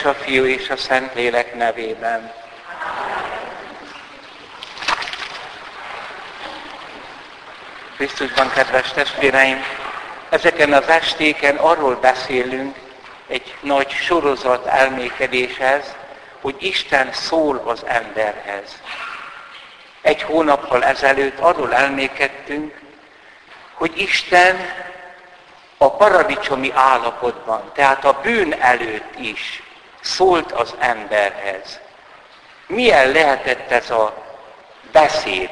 És a Fiú és a Szentlélek nevében. Krisztusban, kedves testvéreim, ezeken az estéken arról beszélünk, egy nagy sorozat elmékedéshez, hogy Isten szól az emberhez. Egy hónappal ezelőtt arról elmékedtünk, hogy Isten a paradicsomi állapotban, tehát a bűn előtt is szólt az emberhez. Milyen lehetett ez a beszéd?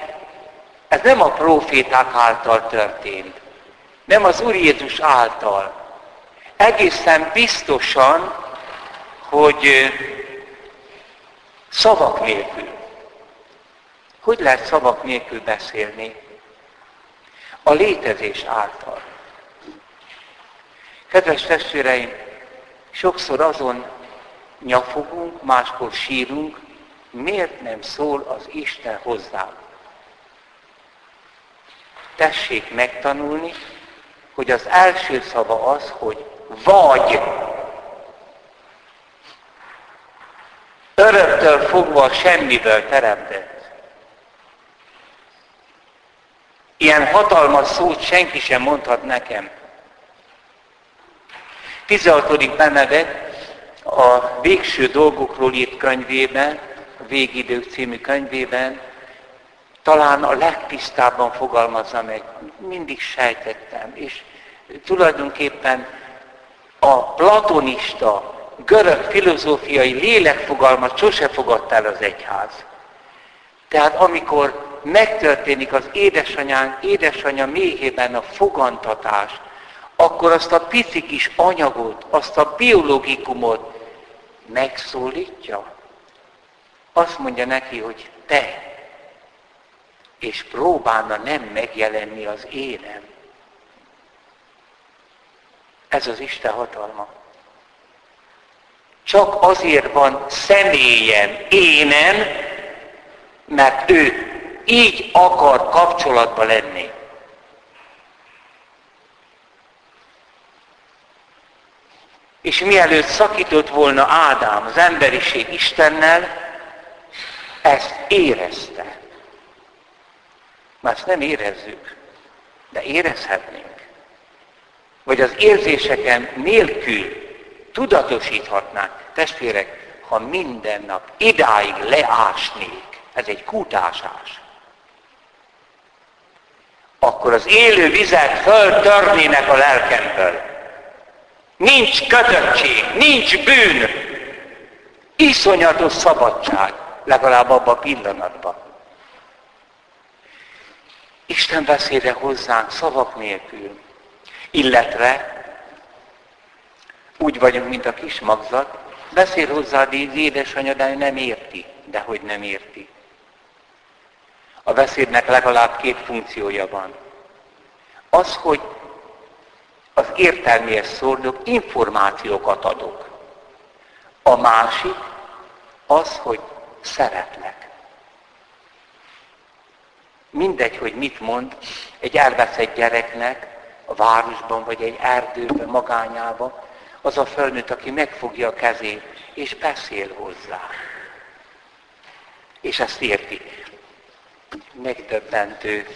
Ez nem a proféták által történt, nem az Úr Jézus által. Egészen biztosan, hogy szavak nélkül. Hogy lehet szavak nélkül beszélni? A létezés által. Kedves testvéreim, sokszor azon nyafogunk, máskor sírunk, miért nem szól az Isten hozzám. Tessék megtanulni, hogy az első szava az, hogy vagy. Öröktől fogva semmiből teremtett. Ilyen hatalmas szót senki sem mondhat nekem. 16. Benedek a végső dolgokról írt könyvében, a Végidők című könyvében talán a legtisztábban fogalmazza meg. Mindig sejtettem, és tulajdonképpen a platonista, görög filozófiai lélekfogalmat sose fogadta el az egyház. Tehát amikor megtörténik az édesanyán, édesanya méhében a fogantatás, akkor azt a pici kis anyagot, azt a biológikumot megszólítja. Azt mondja neki, hogy te, és próbálna nem megjelenni az énem. Ez az Isten hatalma. Csak azért van személyen, énem, mert ő így akar kapcsolatba lenni. És mielőtt szakított volna Ádám az emberiség Istennel, ezt érezte. Már ezt nem érezzük, de érezhetnénk. Vagy az érzéseken nélkül tudatosíthatnánk. Testvérek, ha minden nap idáig leásnék, ez egy kutásás, akkor az élő vizek föltörnének a lelkemből. Nincs kötöttség, nincs bűn, iszonyatos szabadság, legalább abban a pillanatban. Isten beszéde hozzánk szavak nélkül, illetve úgy vagyunk, mint a kis magzat, beszél hozzá az édesanyja, de nem érti, de hogy nem érti. A beszédnek legalább két funkciója van. Az, hogy az értelmihez szólok, információkat adok. A másik az, hogy szeretlek. Mindegy, hogy mit mond egy elveszett gyereknek a városban, vagy egy erdőben, magányában, az a felnőtt, aki megfogja a kezét, és beszél hozzá. És ezt érti. Megdöbbentő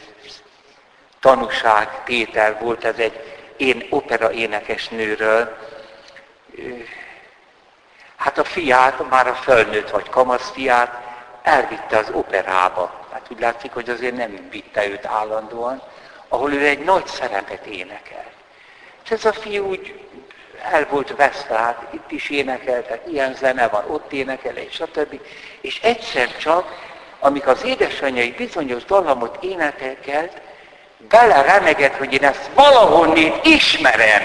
tanúság, tétel volt ez egy én opera énekes nőről, hát a fiát, már a felnőtt vagy kamasz fiát elvitte az operába. Hát úgy látszik, hogy azért nem vitte őt állandóan, ahol ő egy nagy szerepet énekel. És ez a fiú úgy el volt veszve, hát itt is énekeltek, ilyen zene van, ott énekel, és stb. És egyszer csak, amikor az édesanyja egy bizonyos dallamot énekelt, bele remegett, hogy én ezt valahonnét ismerem.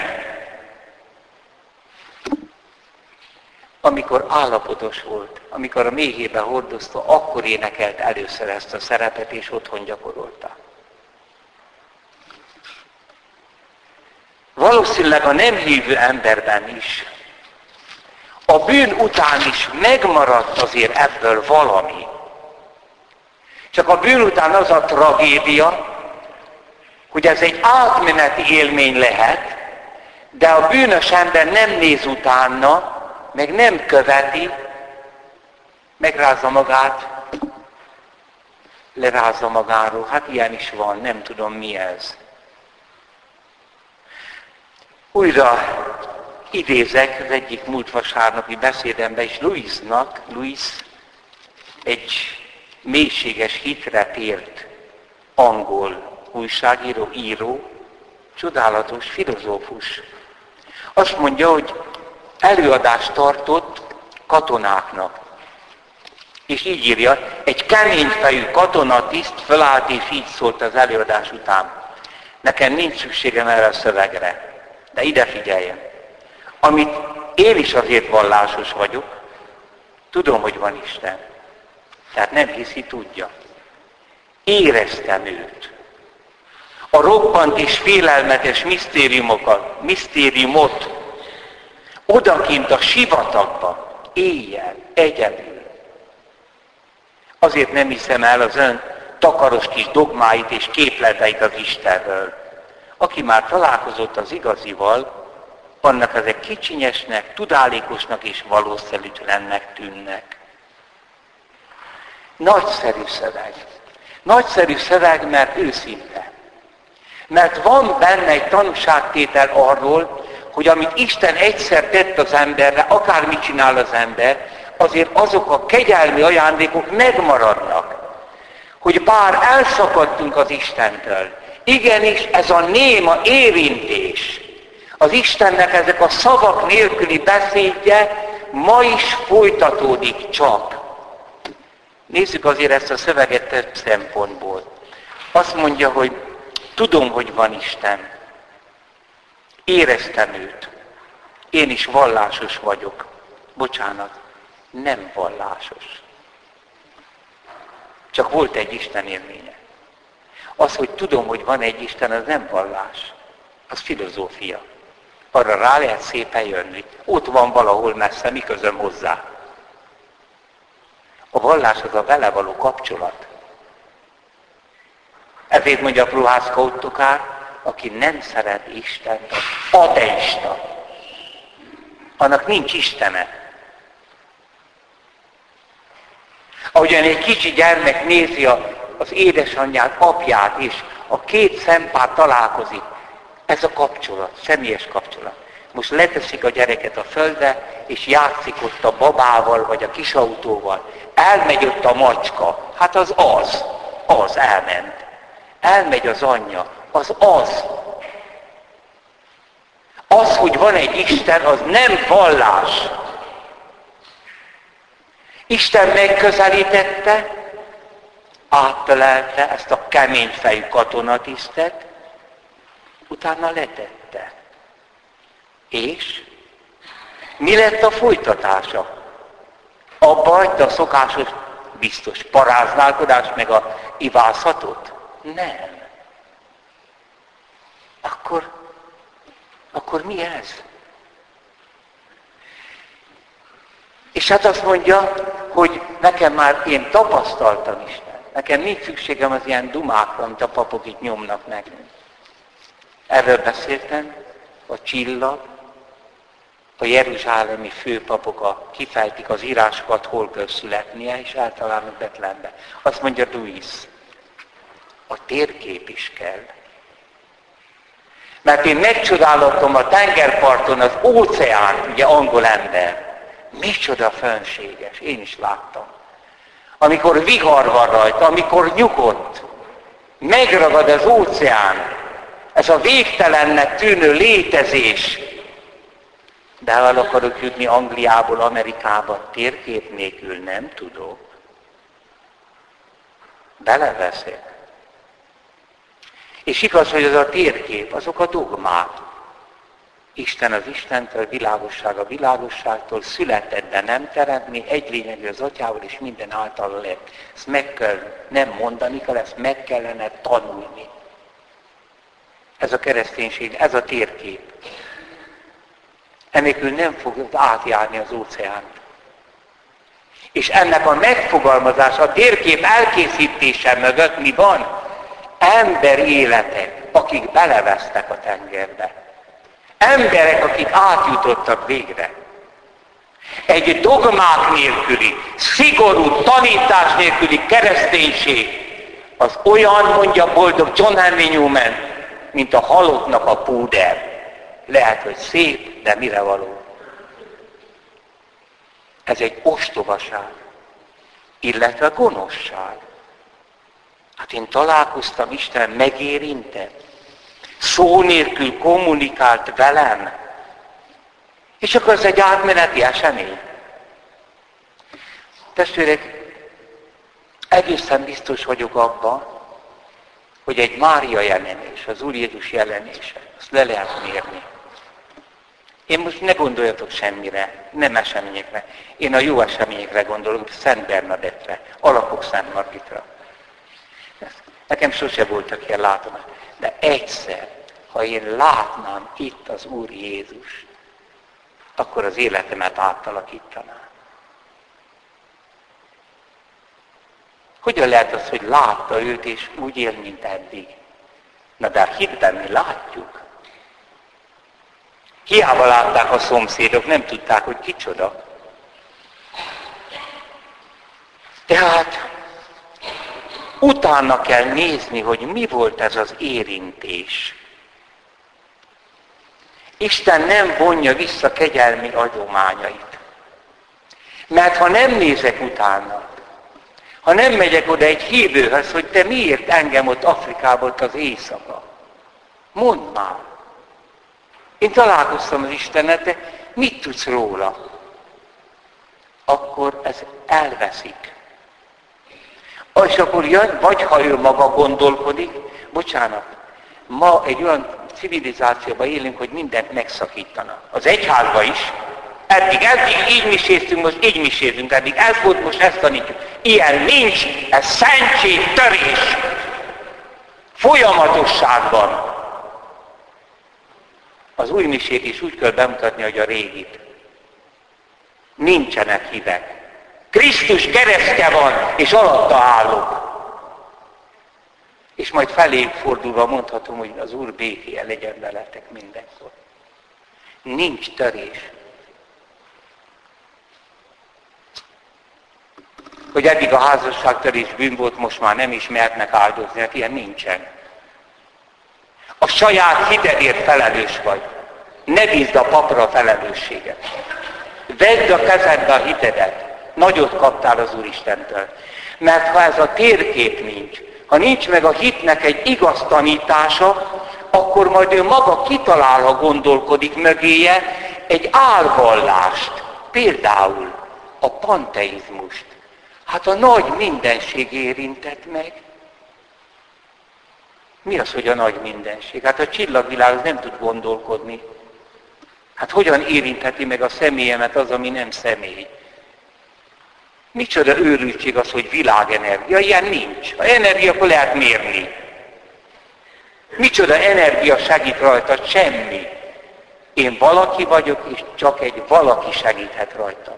Amikor állapotos volt, amikor a méhébe hordozta, akkor énekelt először ezt a szerepet, és otthon gyakorolta. Valószínűleg a nem hívő emberben is, a bűn után is megmaradt azért ebből valami. Csak a bűn után az a tragédia, hogy ez egy átmeneti élmény lehet, de a bűnös ember nem néz utána, meg nem követi, megrázza magát, lerázza magáról. Hát ilyen is van, nem tudom mi ez. Újra idézek az egyik múlt vasárnapi beszédemben is Louisnak, Louis egy mélységes hitre tért angol újságíró, író, csodálatos filozófus. Azt mondja, hogy előadást tartott katonáknak. És így írja, egy keményfejű katonatiszt fölállt és így szólt az előadás után. Nekem nincs szükségem erre a szövegre, de ide figyeljen. Amit én is azért vallásos vagyok, tudom, hogy van Isten. Tehát nem hiszi, tudja. Éreztem őt. A roppant és félelmetes misztériumokat, misztériumot odakint a sivatagba, éjjel, egyedül. Azért nem hiszem el az ön takaros kis dogmáit és képleteit az Istenről. Aki már találkozott az igazival, annak ezek kicsinyesnek, tudálékosnak és valószerűtlennek tűnnek. Nagyszerű szöveg. Nagyszerű szöveg, mert őszinte. Mert van benne egy tanúságtétel arról, hogy amit Isten egyszer tett az emberre, akármit csinál az ember, azért azok a kegyelmi ajándékok megmaradnak. Hogy bár elszakadtunk az Istentől, igenis ez a néma érintés, az Istennek ezek a szavak nélküli beszédje ma is folytatódik csak. Nézzük azért ezt a szöveget több szempontból. Azt mondja, hogy tudom, hogy van Isten. Éreztem őt. Én is vallásos vagyok. Bocsánat, nem vallásos. Csak volt egy Isten élménye. Az, hogy tudom, hogy van egy Isten, az nem vallás. Az filozófia. Arra rá lehet szépen jönni. Ott van valahol messze, mi közöm hozzá. A vallás az a vele való kapcsolat. Ezért mondja a Pruhászka Ottokár, aki nem szeret Istent, az ateista. Annak nincs Istene. Ahogyan egy kicsi gyermek nézi a, az édesanyját, apját, és a két szempár találkozik, ez a kapcsolat, személyes kapcsolat. Most leteszik a gyereket a földre, és játszik ott a babával, vagy a kisautóval. Elmegy ott a macska. Hát az az. Az elment. Elmegy az anyja. Az az. Az, hogy van egy Isten, az nem vallás. Isten megközelítette, áttölelte ezt a kemény fejű katonatisztet, utána letette. És mi lett a folytatása? Abba hagyta a szokásos, biztos paráználkodást, meg a ivászatot? Nem. Akkor, akkor mi ez? És hát azt mondja, hogy nekem már én tapasztaltam Isten. Nekem nincs szükségem az ilyen dumákra, amit a papok itt nyomnak nekünk. Erről beszéltem, a csillag, a jeruzsálemi főpapok a, kifejtik az írásokat, hol kell születnie, és általában Betlenbe. Azt mondja Louis, a térkép is kell. Mert én megcsodálottam a tengerparton az óceánt, ugye angol ember. Micsoda fönséges, én is láttam. Amikor vihar van rajta, amikor nyugodt, megragad az óceán, ez a végtelennek tűnő létezés, de el akarok jutni Angliából Amerikába, térkép nélkül nem tudok. Beleveszek. És igaz, hogy az a térkép, azok a dogmák. Isten az Istentől, világosság a világosságtól, született, de nem teremtni, egy lényegű az atyával, és minden által lett. Ezt meg kell nem mondani kell, ezt meg kellene tanulni. Ez a kereszténység, ez a térkép. Enélkül nem fog átjárni az óceán. És ennek a megfogalmazása, a térkép elkészítése mögött mi van? Ember életek, akik belevesztek a tengerbe. Emberek, akik átjutottak végre. egy dogmák nélküli, szigorú tanítás nélküli kereszténység az olyan, mondja boldog John Henry Newman, mint a halottnak a púder. Lehet, hogy szép, de mire való? Ez egy ostobaság, illetve gonoszság. Hát én találkoztam, Isten megérintett, szó nélkül kommunikált velem, és akkor ez egy átmeneti esemény. Testvérek, egészen biztos vagyok abban, hogy egy Mária jelenés, az Úr Jézus jelenése, azt le lehet mérni. Én most ne gondoljatok semmire, nem eseményekre. Én a jó eseményekre gondolok, Szent Bernadettre, alapok Szent Margitra. Nekem sose voltak ilyen látomás. De egyszer, ha én látnám itt az Úr Jézus, akkor az életemet átalakítaná. Hogyan lehet az, hogy látta őt, és úgy él, mint eddig? Na de a hitben mi látjuk. Hiába látták a szomszédok, nem tudták, hogy kicsoda. Tehát utána kell nézni, hogy mi volt ez az érintés. Isten nem vonja vissza kegyelmi adományait. Mert ha nem nézek utána, ha nem megyek oda egy hívőhöz, hogy te miért engem ott Afrikában ott az éjszaka, mondd már. Én találkoztam az Istenet, de mit tudsz róla? Akkor ez elveszik. És akkor jön, vagy ha ő maga gondolkodik, bocsánat, ma egy olyan civilizációban élünk, hogy mindent megszakítanak. Az egyházba is. Eddig, eddig így miséztünk, most így misézünk, eddig ez volt, most ezt tanítjuk. Ilyen nincs, ez szentség, törés. Folyamatosságban. Az új misét is úgy kell bemutatni, hogy a régit. Nincsenek hívek. Krisztus keresztje van, és alatta állok. És majd felé fordulva mondhatom, hogy az Úr békéje legyen veletek mindenkor. Nincs törés. Hogy eddig a házasságtörés bűn volt, most már nem is mehetnek áldozni, hát ilyen nincsen. A saját hitedért felelős vagy. Ne bízd a papra a felelősséget. Vedd a kezedbe a hitedet. Nagyot kaptál az Úristentől. Mert ha ez a térkép nincs, ha nincs meg a hitnek egy igaz tanítása, akkor majd ő maga kitalál, ha gondolkodik mögéje, egy álvallást. Például a panteizmust. Hát a nagy mindenség érintett meg. Mi az, hogy a nagy mindenség? Hát a csillagvilág az nem tud gondolkodni. Hát hogyan érintheti meg a személyemet az, ami nem személy? Micsoda őrültség az, hogy világenergia. Ilyen nincs. Ha energia, akkor lehet mérni. Micsoda energia segít rajta? Semmi. Én valaki vagyok, és csak egy valaki segíthet rajtam.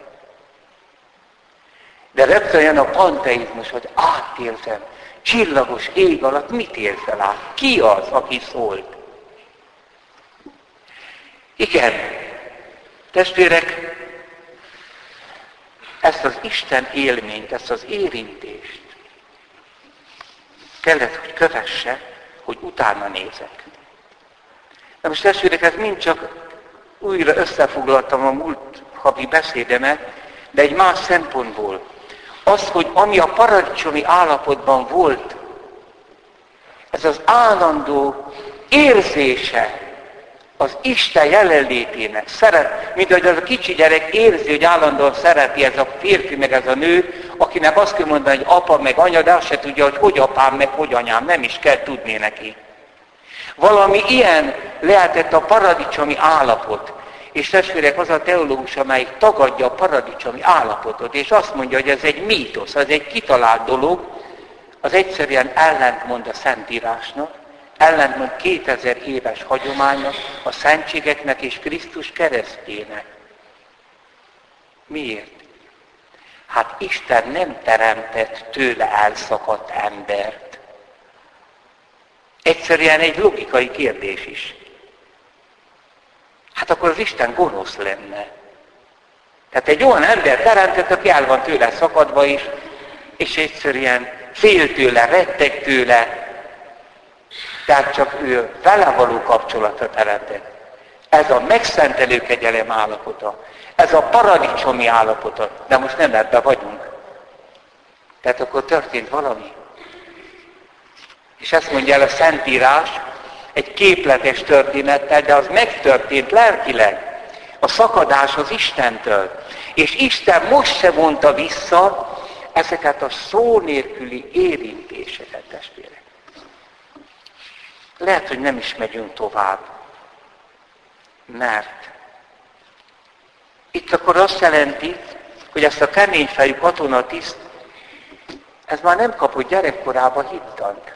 De rögtön jön a panteizmus, hogy átéltem. Csillagos ég alatt mit érzel át? Ki az, aki szólt? Igen, testvérek, ezt az Isten élményt, ezt az érintést kellett, hogy kövesse, hogy utána nézek. De most testvérek, ez mind csak újra összefoglaltam a múlt havi beszédemet, de egy más szempontból. Az, hogy ami a paradicsomi állapotban volt, ez az állandó érzése az Isten jelenlétének, szeret, mint hogy az a kicsi gyerek érzi, hogy állandóan szereti ez a férfi, meg ez a nő, akinek azt kell mondani, hogy apa, meg anya, de azt se tudja, hogy hogy apám, meg hogy anyám, nem is kell tudni neki. Valami ilyen lehetett a paradicsomi állapot. És testvérek, az a teológus, amelyik tagadja a paradicsomi állapotot, és azt mondja, hogy ez egy mítosz, ez egy kitalált dolog, az egyszerűen ellentmond a Szentírásnak, ellentmond 2000 éves hagyománynak, a szentségeknek és Krisztus keresztjének. Miért? Hát Isten nem teremtett tőle elszakadt embert. Egyszerűen egy logikai kérdés is. Hát akkor az Isten gonosz lenne. Tehát egy olyan ember teremtett, aki el van tőle szakadva is, és egyszerűen fél tőle, retteg tőle, tehát csak ő vele való kapcsolatra teremtett. Ez a megszentelő kegyelem állapota. Ez a paradicsomi állapota. De most nem ebbe vagyunk. Tehát akkor történt valami. És ezt mondja el a Szentírás, egy képletes történettel, de az megtörtént lelkileg. A szakadás az Istentől. És Isten most se vonta vissza ezeket a szó nélküli érintéseket, testvérek. Lehet, hogy nem is megyünk tovább. Mert itt akkor azt jelenti, hogy ezt a keményfejű katonatiszt, ez már nem kapott gyerekkorába hittant.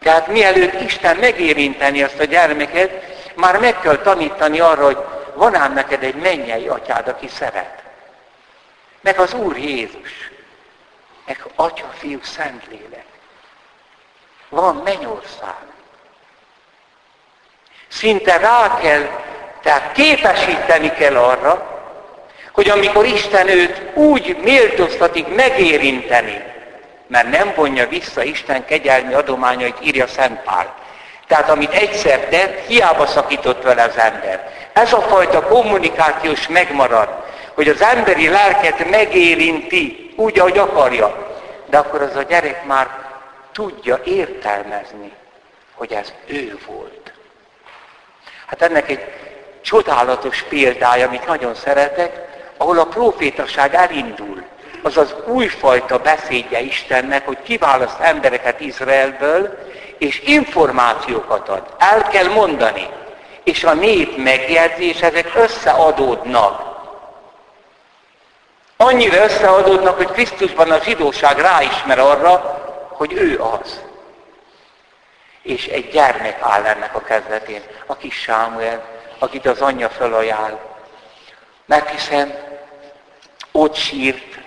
Tehát mielőtt Isten megérinteni azt a gyermeket, már meg kell tanítani arra, hogy van ám neked egy mennyei atyád, aki szeret. Meg az Úr Jézus. Meg Atya, Fiú, Szentlélek. Van mennyország. Szinte rá kell, tehát képesíteni kell arra, hogy amikor Isten őt úgy méltóztatik megérinteni, mert nem vonja vissza Isten kegyelmi adományait, írja Szent Pál. Tehát amit egyszer tett, hiába szakított vele az ember. Ez a fajta kommunikációs megmarad, hogy az emberi lelket megérinti úgy, ahogy akarja. De akkor az a gyerek már tudja értelmezni, hogy ez ő volt. Hát ennek egy csodálatos példája, amit nagyon szeretek, ahol a profétaság elindul. Az az újfajta beszédje Istennek, hogy kiválaszt embereket Izraelből, és információkat ad. El kell mondani. És a nép megjegyzi, és ezek összeadódnak. Annyira összeadódnak, hogy Krisztusban a zsidóság ráismer arra, hogy ő az. És egy gyermek áll ennek a kezdetén, a kis Sámuel, akit az anyja felajánl. Mert hiszen ott sírt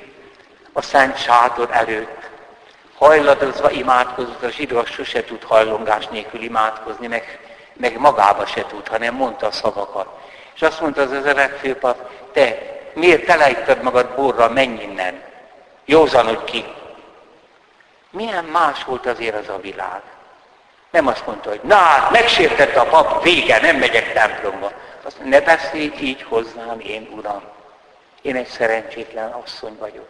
a Szent Sátor előtt, hajladozva imádkozott, a zsidó sose tud hajlongás nélkül imádkozni, meg, meg magába se tud, hanem mondta a szavakat. És azt mondta az ezerek főpap, te miért telejted magad borra, menj innen, józanodj ki. Milyen más volt azért az a világ. Nem azt mondta, hogy na, hát megsértette a pap, vége, nem megyek templomba. Azt mondta, ne beszélj így hozzám, én uram. Én egy szerencsétlen asszony vagyok.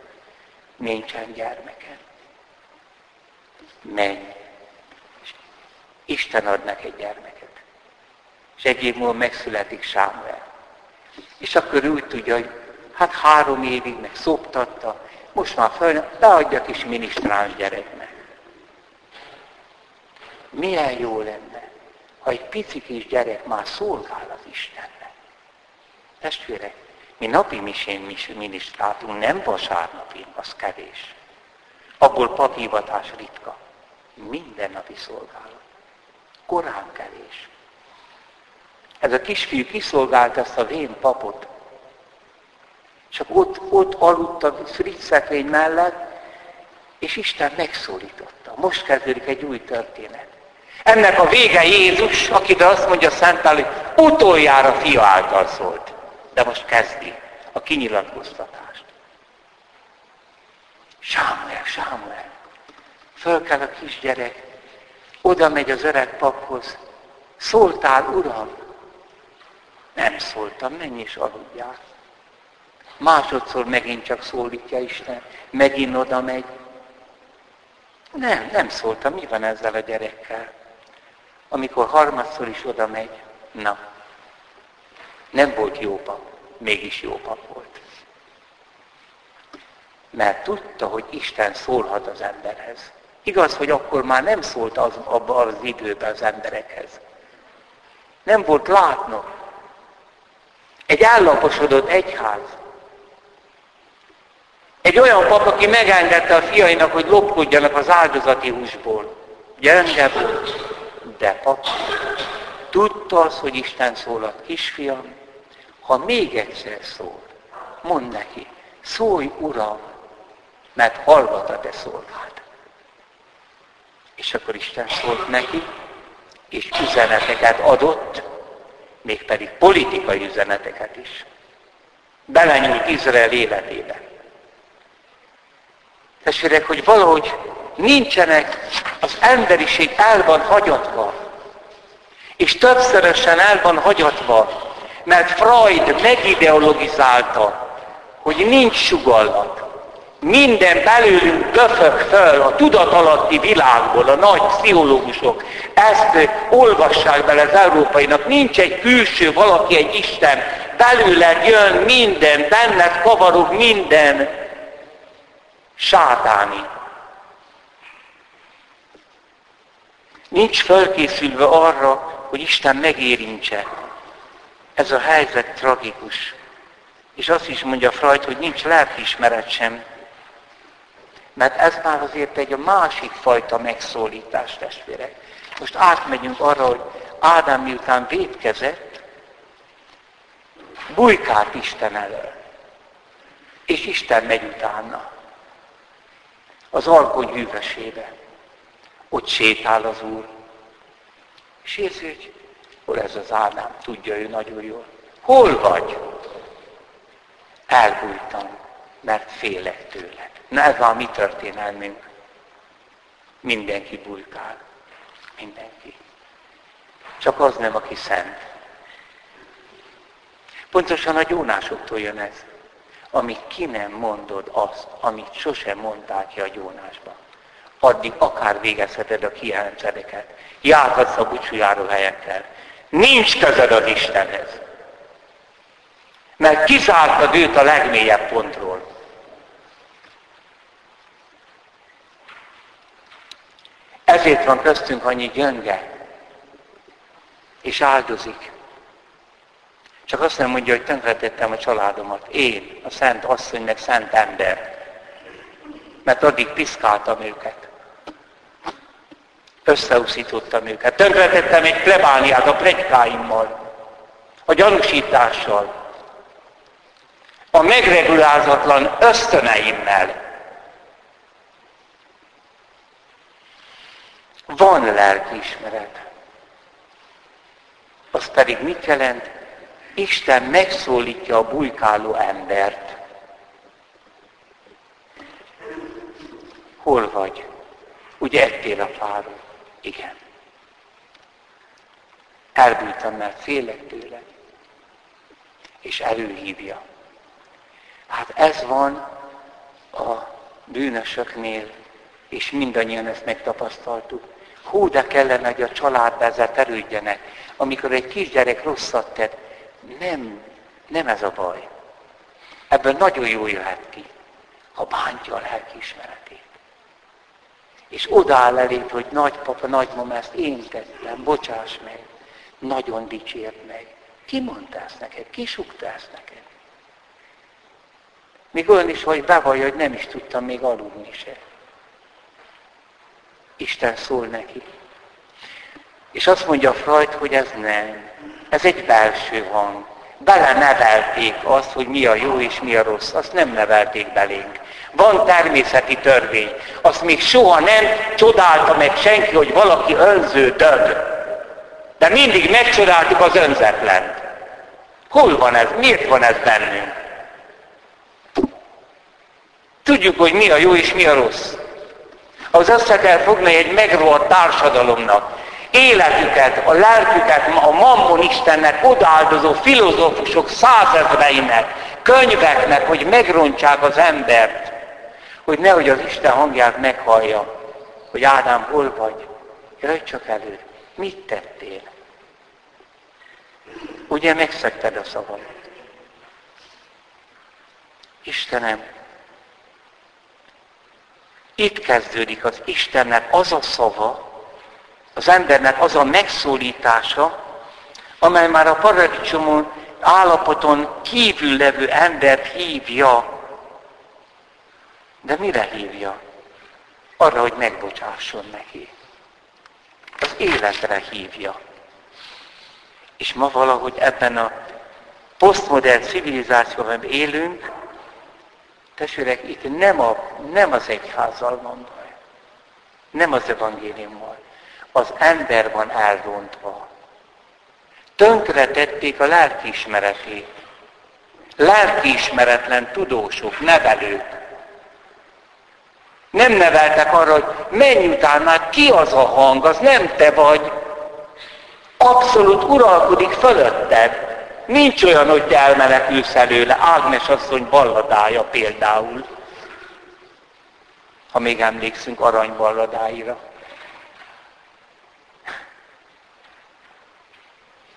Nincsen gyermekem menj. Isten ad neked gyermeket. És egy év múlva megszületik Sámuel. És akkor úgy tudja, hogy hát három évig meg szoptatta, most már föl, leadja kis minisztráns gyereknek. Milyen jó lenne, ha egy pici kis gyerek már szolgál az Istennek. Testvérek, mi napi misén minisztrátunk, nem vasárnapi, az kevés. Abból papívatás ritka mindennapi szolgálat. Korán kelés. Ez a kisfiú kiszolgált ezt a vén papot. Csak ott, ott aludt a fritzeklény mellett, és Isten megszólította. Most kezdődik egy új történet. Ennek a vége Jézus, akire azt mondja Szentál, hogy utoljára fia által szólt. De most kezdi a kinyilatkoztatást. Sámuel, Sámuel. Föl kell a kisgyerek, oda megy az öreg paphoz. Szóltál, Uram? Nem szóltam, menj is aludjál. Másodszor megint csak szólítja Isten, megint oda megy. Nem, nem szóltam, mi van ezzel a gyerekkel? Amikor harmadszor is oda megy, na, nem volt jó pap, mégis jó pap volt. Mert tudta, hogy Isten szólhat az emberhez. Igaz, hogy akkor már nem szólt az, abban az időben az emberekhez. Nem volt látnok. Egy állaposodott egyház. Egy olyan pap, aki megengedte a fiainak, hogy lopkodjanak az áldozati húsból. Gyenge volt, de pap. Tudta az, hogy Isten szólott, kisfiam, ha még egyszer szól, mondd neki, szólj, Uram, mert hallgat a te szolgád. És akkor Isten szólt neki, és üzeneteket adott, mégpedig politikai üzeneteket is. Belenyúlt Izrael életébe. Testvérek, hogy valahogy nincsenek, az emberiség el van hagyatva. És többszörösen el van hagyatva, mert Freud megideologizálta, hogy nincs sugallat. Minden belőlünk döfög föl a tudatalatti világból, a nagy pszichológusok. Ezt olvassák bele az európainak. Nincs egy külső valaki, egy Isten. Belőled jön minden, benned kavarog minden sátáni. Nincs fölkészülve arra, hogy Isten megérintse. Ez a helyzet tragikus. És azt is mondja Freud, hogy nincs lelkiismeret sem. Mert ez már azért egy a másik fajta megszólítás, testvérek. Most átmegyünk arra, hogy Ádám miután védkezett, bujkált Isten elől. És Isten megy utána. Az alkony hűvösébe. Ott sétál az Úr. És hogy hol ez az Ádám, tudja ő nagyon jól. Hol vagy? Elbújtam, mert félek tőle. Na ez a mi történelmünk. Mindenki bujkál. Mindenki. Csak az nem, aki szent. Pontosan a gyónásoktól jön ez. Amíg ki nem mondod azt, amit sosem mondták ki a gyónásban addig akár végezheted a kijelenkedeket. Járhatsz a búcsújáró helyekkel. Nincs közöd az Istenhez. Mert kizártad őt a legmélyebb pontról. Ezért van köztünk annyi gyönge, és áldozik. Csak azt nem mondja, hogy tönkretettem a családomat. Én, a szent asszony, meg szent ember. Mert addig piszkáltam őket összeuszítottam őket. Tönkretettem egy plebániát a plegykáimmal, a gyanúsítással, a megregulázatlan ösztöneimmel. Van lelkiismeret. Az pedig mit jelent? Isten megszólítja a bujkáló embert. Hol vagy? Ugye ettél a fáról? Igen. Elbújtam, mert félek tőle. És előhívja. Hát ez van a bűnösöknél, és mindannyian ezt megtapasztaltuk. Hú, de kellene, hogy a családba ezzel terüljenek. Amikor egy kisgyerek rosszat tett, nem, nem ez a baj. Ebből nagyon jó jöhet ki, ha bántja a lelkiismeretét. És odáll elébb, hogy nagypapa, nagymama, ezt én tettem, bocsáss meg. Nagyon dicsért meg. Ki mondta ezt neked? Ki sukta ezt neked? Még olyan is, hogy bevallja, hogy nem is tudtam még aludni se. Isten szól neki. És azt mondja Freud, hogy ez nem. Ez egy belső hang. Belenevelték azt, hogy mi a jó és mi a rossz. Azt nem nevelték belénk. Van természeti törvény. Azt még soha nem csodálta meg senki, hogy valaki önző dög. De mindig megcsodáltuk az önzetlent. Hol van ez? Miért van ez bennünk? Tudjuk, hogy mi a jó és mi a rossz. Az össze kell fogni egy megrohadt társadalomnak. Életüket, a lelküket a mammon Istennek odaáldozó filozófusok százezreinek, könyveknek, hogy megrontsák az embert hogy nehogy az Isten hangját meghallja, hogy Ádám, hol vagy? Jöjj csak elő. Mit tettél? Ugye megszekted a szavamat. Istenem, itt kezdődik az Istennek az a szava, az embernek az a megszólítása, amely már a paradicsomon állapoton kívül levő embert hívja de mire hívja? Arra, hogy megbocsásson neki. Az életre hívja. És ma valahogy ebben a posztmodern civilizációban élünk, testvérek, itt nem, a, nem az egyházzal van baj, nem az evangéliummal. Az ember van elrontva. Tönkretették a lelkiismeretét. Lelkiismeretlen tudósok, nevelők. Nem neveltek arra, hogy menj utána, ki az a hang, az nem te vagy. Abszolút uralkodik fölötted. Nincs olyan, hogy te elmenekülsz előle. Ágnes asszony balladája például. Ha még emlékszünk aranyballadáira.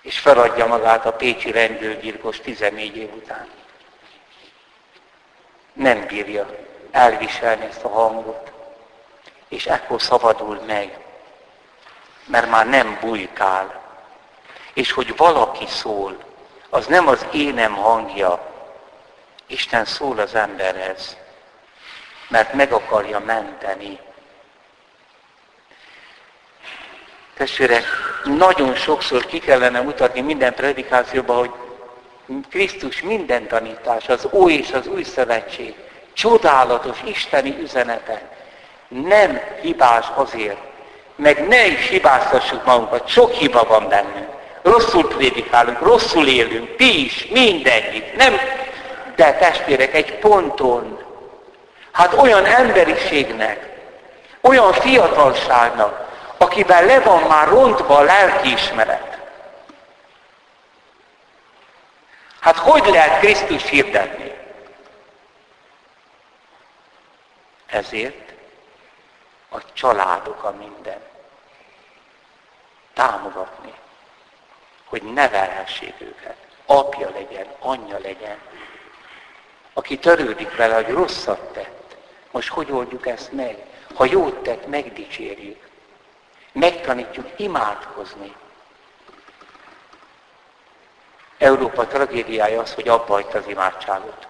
És feladja magát a pécsi rendőrgyilkos 14 év után. Nem bírja elviselni ezt a hangot. És ekkor szabadul meg, mert már nem bujkál. És hogy valaki szól, az nem az énem hangja. Isten szól az emberhez, mert meg akarja menteni. Testvérek, nagyon sokszor ki kellene mutatni minden predikációban, hogy Krisztus minden tanítás, az új és az új szövetség, csodálatos isteni üzenete nem hibás azért, meg ne is hibáztassuk magunkat, sok hiba van bennünk. Rosszul prédikálunk, rosszul élünk, ti is, mindegyik. Nem, de testvérek, egy ponton, hát olyan emberiségnek, olyan fiatalságnak, akiben le van már rontva a lelkiismeret. Hát hogy lehet Krisztus hirdetni? Ezért a családok a minden. Támogatni, hogy nevelhessék őket. Apja legyen, anyja legyen. Aki törődik vele, hogy rosszat tett. Most hogy oldjuk ezt meg? Ha jót tett, megdicsérjük. Megtanítjuk imádkozni. Európa tragédiája az, hogy abba az imádságot.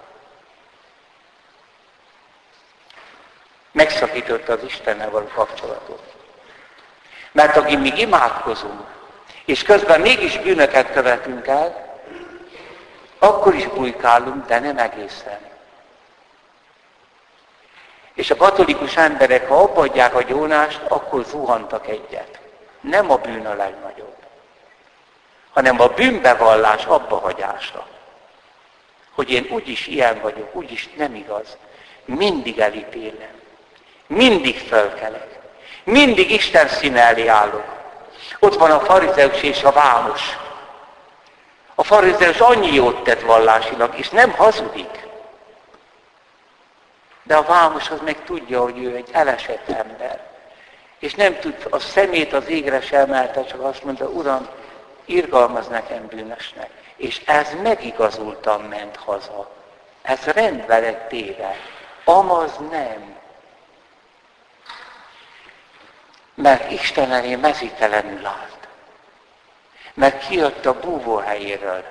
Megszakította az Istennel való kapcsolatot. Mert akik mi imádkozunk, és közben mégis bűnöket követünk el, akkor is bujkálunk, de nem egészen. És a katolikus emberek, ha abbaadják a gyónást, akkor zuhantak egyet. Nem a bűn a legnagyobb, hanem a bűnbevallás abbahagyása. Hogy én úgyis ilyen vagyok, úgyis nem igaz. Mindig elítélem. Mindig fölkelek. Mindig Isten színe elé állok. Ott van a farizeus és a vámos. A farizeus annyi jót tett vallásilag, és nem hazudik. De a vámos az meg tudja, hogy ő egy elesett ember. És nem tud, a szemét az égre sem emelte, csak azt mondta, Uram, irgalmaz nekem bűnösnek. És ez megigazultan ment haza. Ez rendbe lett téve. Amaz nem. Mert Isten elé mezítelenül állt. Mert kijött a búvó helyéről.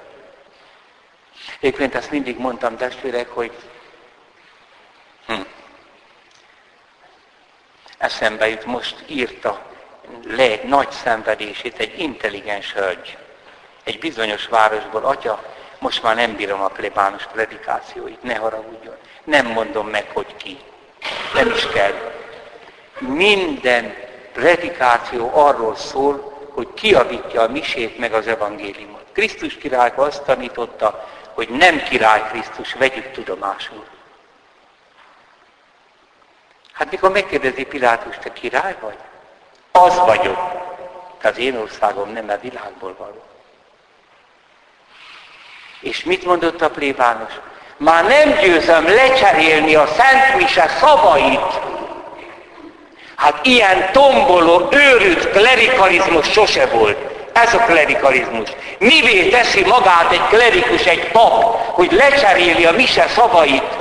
Egyébként ezt mindig mondtam testvérek, hogy hm, eszembe jut, most írta le egy nagy szenvedését egy intelligens hölgy. Egy bizonyos városból, atya, most már nem bírom a plebános predikációit, ne haragudjon. Nem mondom meg, hogy ki. Nem is kell. Minden predikáció arról szól, hogy kiavítja a misét meg az evangéliumot. Krisztus király azt tanította, hogy nem király Krisztus, vegyük tudomásul. Hát mikor megkérdezi Pilátus, te király vagy? Az vagyok. De az én országom nem a világból való. És mit mondott a plébános? Már nem győzöm lecserélni a Szent Mise szavait Hát ilyen tomboló, őrült klerikalizmus sose volt. Ez a klerikalizmus. Mivé teszi magát egy klerikus, egy pap, hogy lecseréli a mise szavait?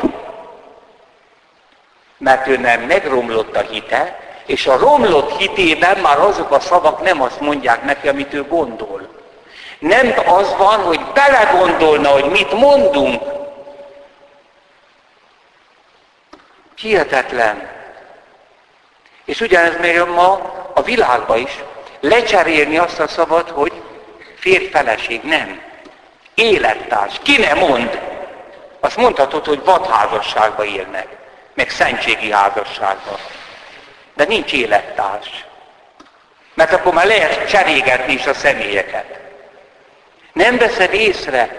Mert ő nem megromlott a hite, és a romlott hitében már azok a szavak nem azt mondják neki, amit ő gondol. Nem az van, hogy belegondolna, hogy mit mondunk. Hihetetlen. És ugyanez még ma a világban is. Lecserélni azt a szavat, hogy férj-feleség, nem. Élettárs. Ki ne mond? Azt mondhatod, hogy vadházasságban élnek, meg szentségi házasságban. De nincs élettárs. Mert akkor már lehet cserégetni is a személyeket. Nem veszed észre,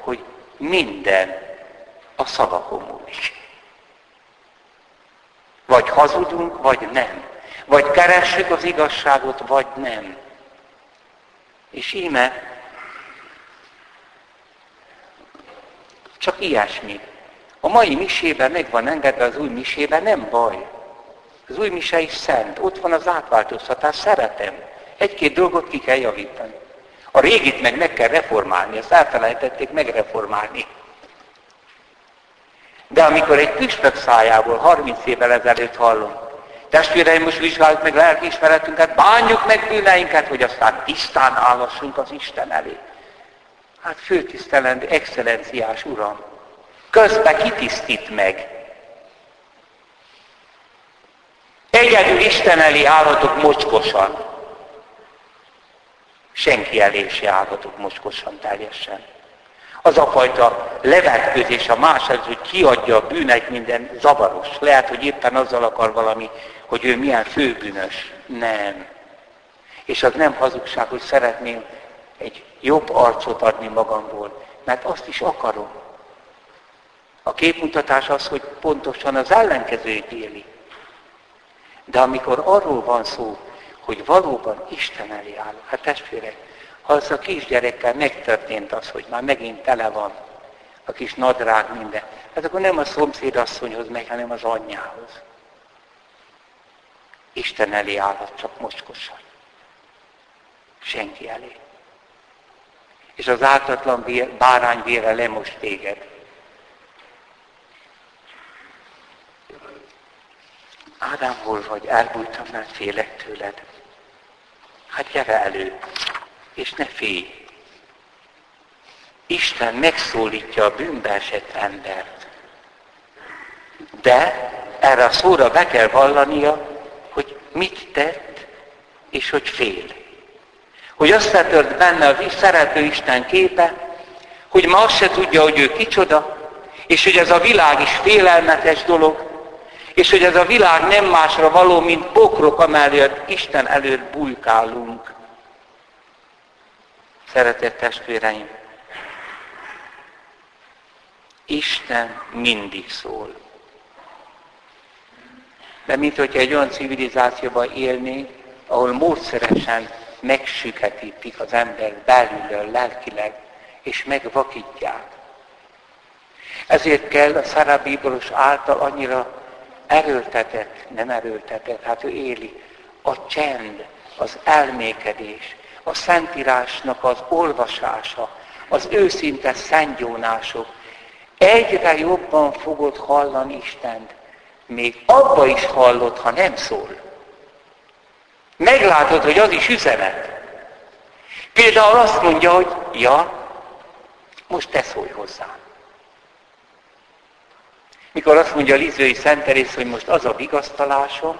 hogy minden a szavakon múlik. Vagy hazudunk, vagy nem. Vagy keressük az igazságot, vagy nem. És íme csak ilyesmi. A mai misében meg van engedve az új misében, nem baj. Az új mise is szent. Ott van az átváltoztatás, szeretem. Egy-két dolgot ki kell javítani. A régit meg meg kell reformálni, azt elfelejtették megreformálni. De amikor egy püspök szájából 30 évvel ezelőtt hallom, testvéreim, most vizsgáljuk meg lelkiismeretünket, bánjuk meg bűneinket, hogy aztán tisztán állassunk az Isten elé. Hát főtisztelendő, excellenciás Uram, közben kitisztít meg. Egyedül Isten elé állhatok mocskosan. Senki elé se állhatok mocskosan teljesen. Az a fajta levetközés a más hogy kiadja a bűneit minden zavaros. Lehet, hogy éppen azzal akar valami, hogy ő milyen főbűnös. Nem. És az nem hazugság, hogy szeretném egy jobb arcot adni magamból, mert azt is akarom. A képmutatás az, hogy pontosan az ellenkezőjét éli. De amikor arról van szó, hogy valóban Isten elé áll, hát testvérek, az a kisgyerekkel megtörtént az, hogy már megint tele van a kis nadrág minden, hát akkor nem a szomszédasszonyhoz megy, hanem az anyjához. Isten elé állhat csak mocskosan. Senki elé. És az ártatlan bárány vére lemos téged. Ádám, hol vagy? Elbújtam, mert félek tőled. Hát gyere elő és ne félj. Isten megszólítja a bűnbe esett embert. De erre a szóra be kell vallania, hogy mit tett, és hogy fél. Hogy azt letört benne a szerető Isten képe, hogy ma azt se tudja, hogy ő kicsoda, és hogy ez a világ is félelmetes dolog, és hogy ez a világ nem másra való, mint pokrok, amellett Isten előtt bujkálunk. Szeretett testvéreim, Isten mindig szól. De mint hogyha egy olyan civilizációban élnénk, ahol módszeresen megsüketítik az ember belülről, lelkileg, és megvakítják. Ezért kell a Szarabíboros által annyira erőltetett, nem erőltetett, hát ő éli, a csend, az elmékedés, a Szentírásnak az olvasása, az őszinte szentgyónások, egyre jobban fogod hallani Istent. Még abba is hallod, ha nem szól. Meglátod, hogy az is üzenet. Például azt mondja, hogy ja, most te szólj hozzá. Mikor azt mondja a Lizői Szenterész, hogy most az a vigasztalásom,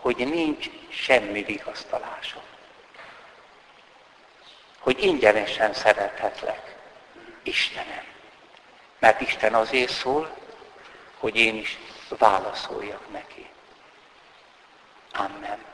hogy nincs semmi vigasztalásom hogy ingyenesen szerethetlek. Istenem. Mert Isten azért szól, hogy én is válaszoljak neki. Amen.